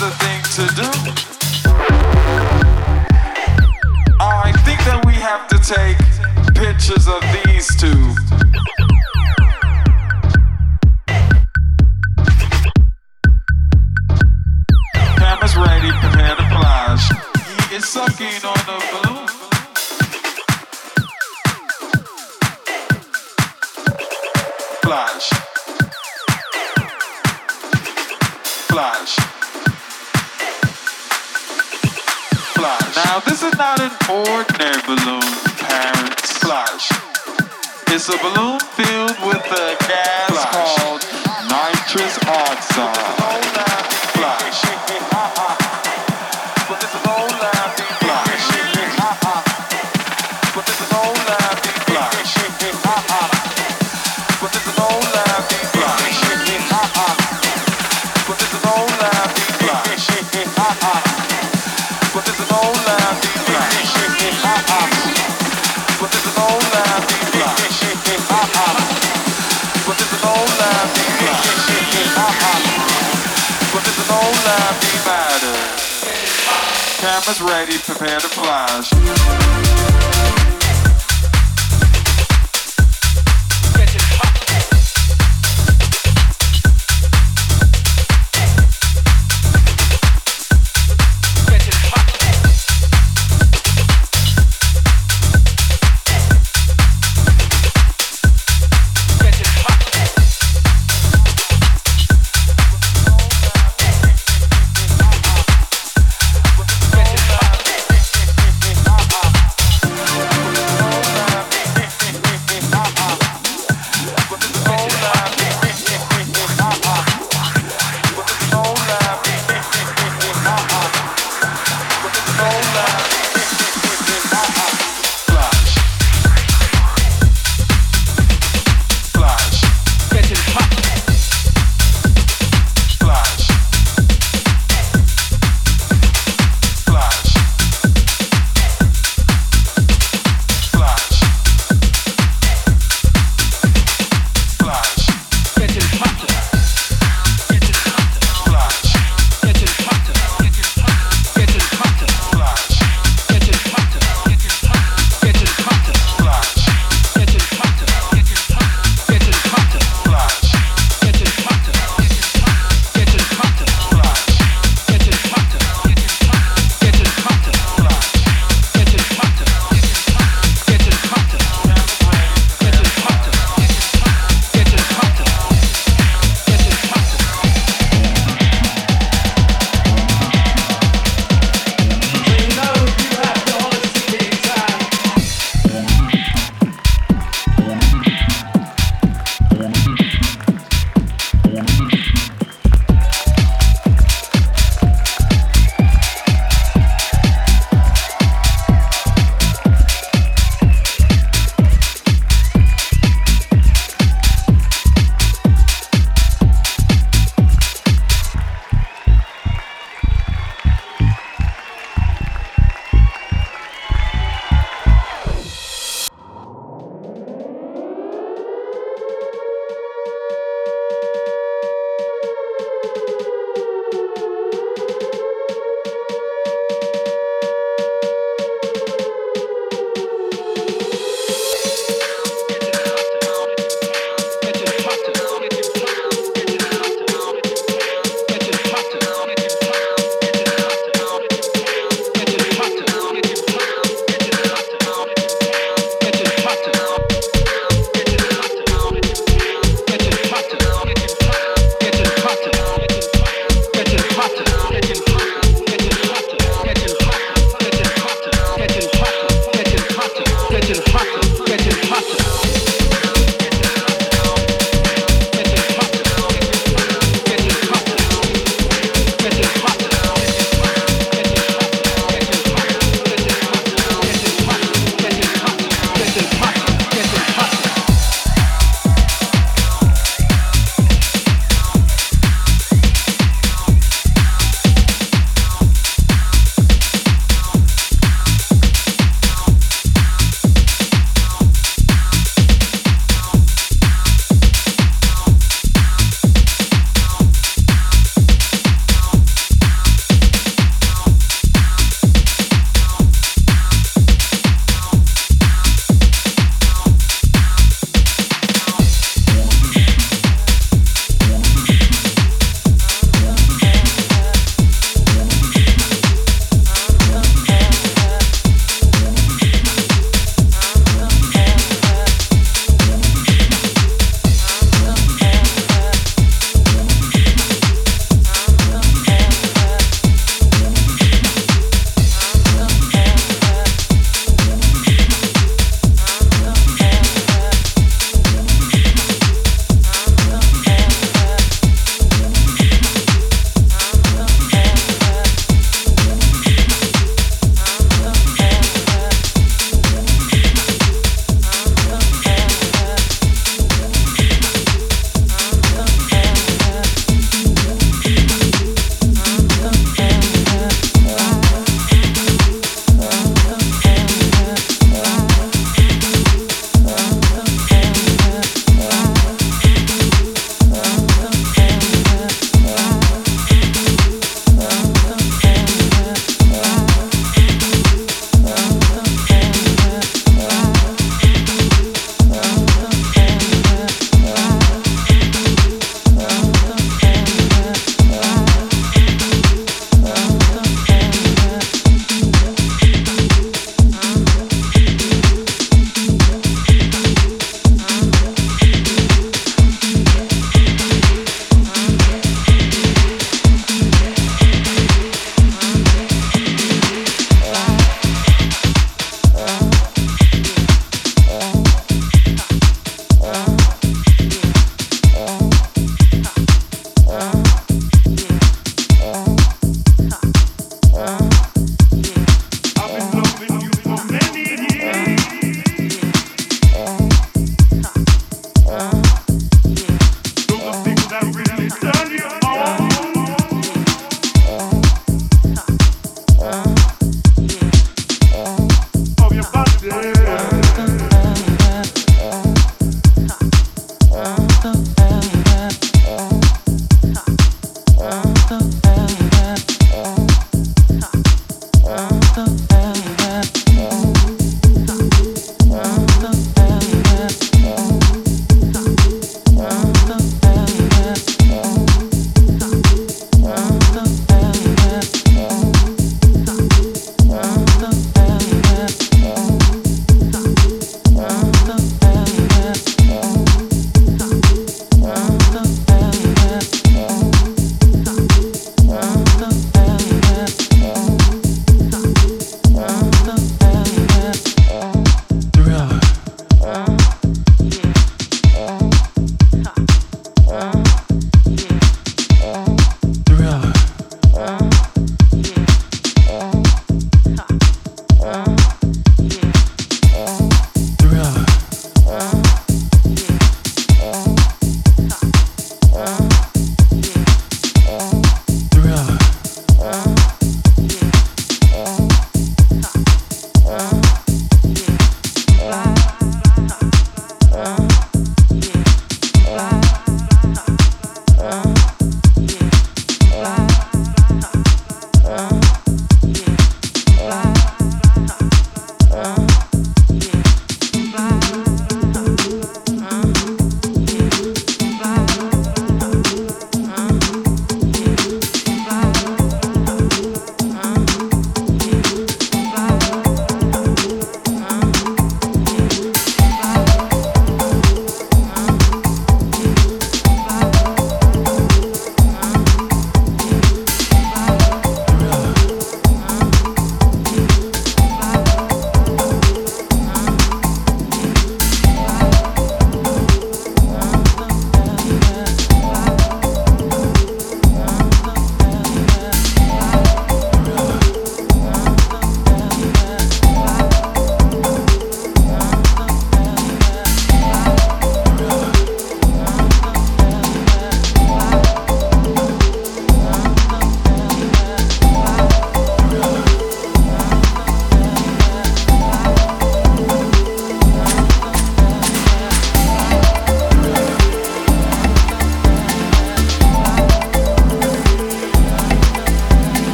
the thing to do. I think that we have to take pictures of these two. a balloon filled with a gas called nitrous oxide.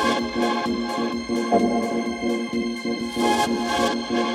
Thank you.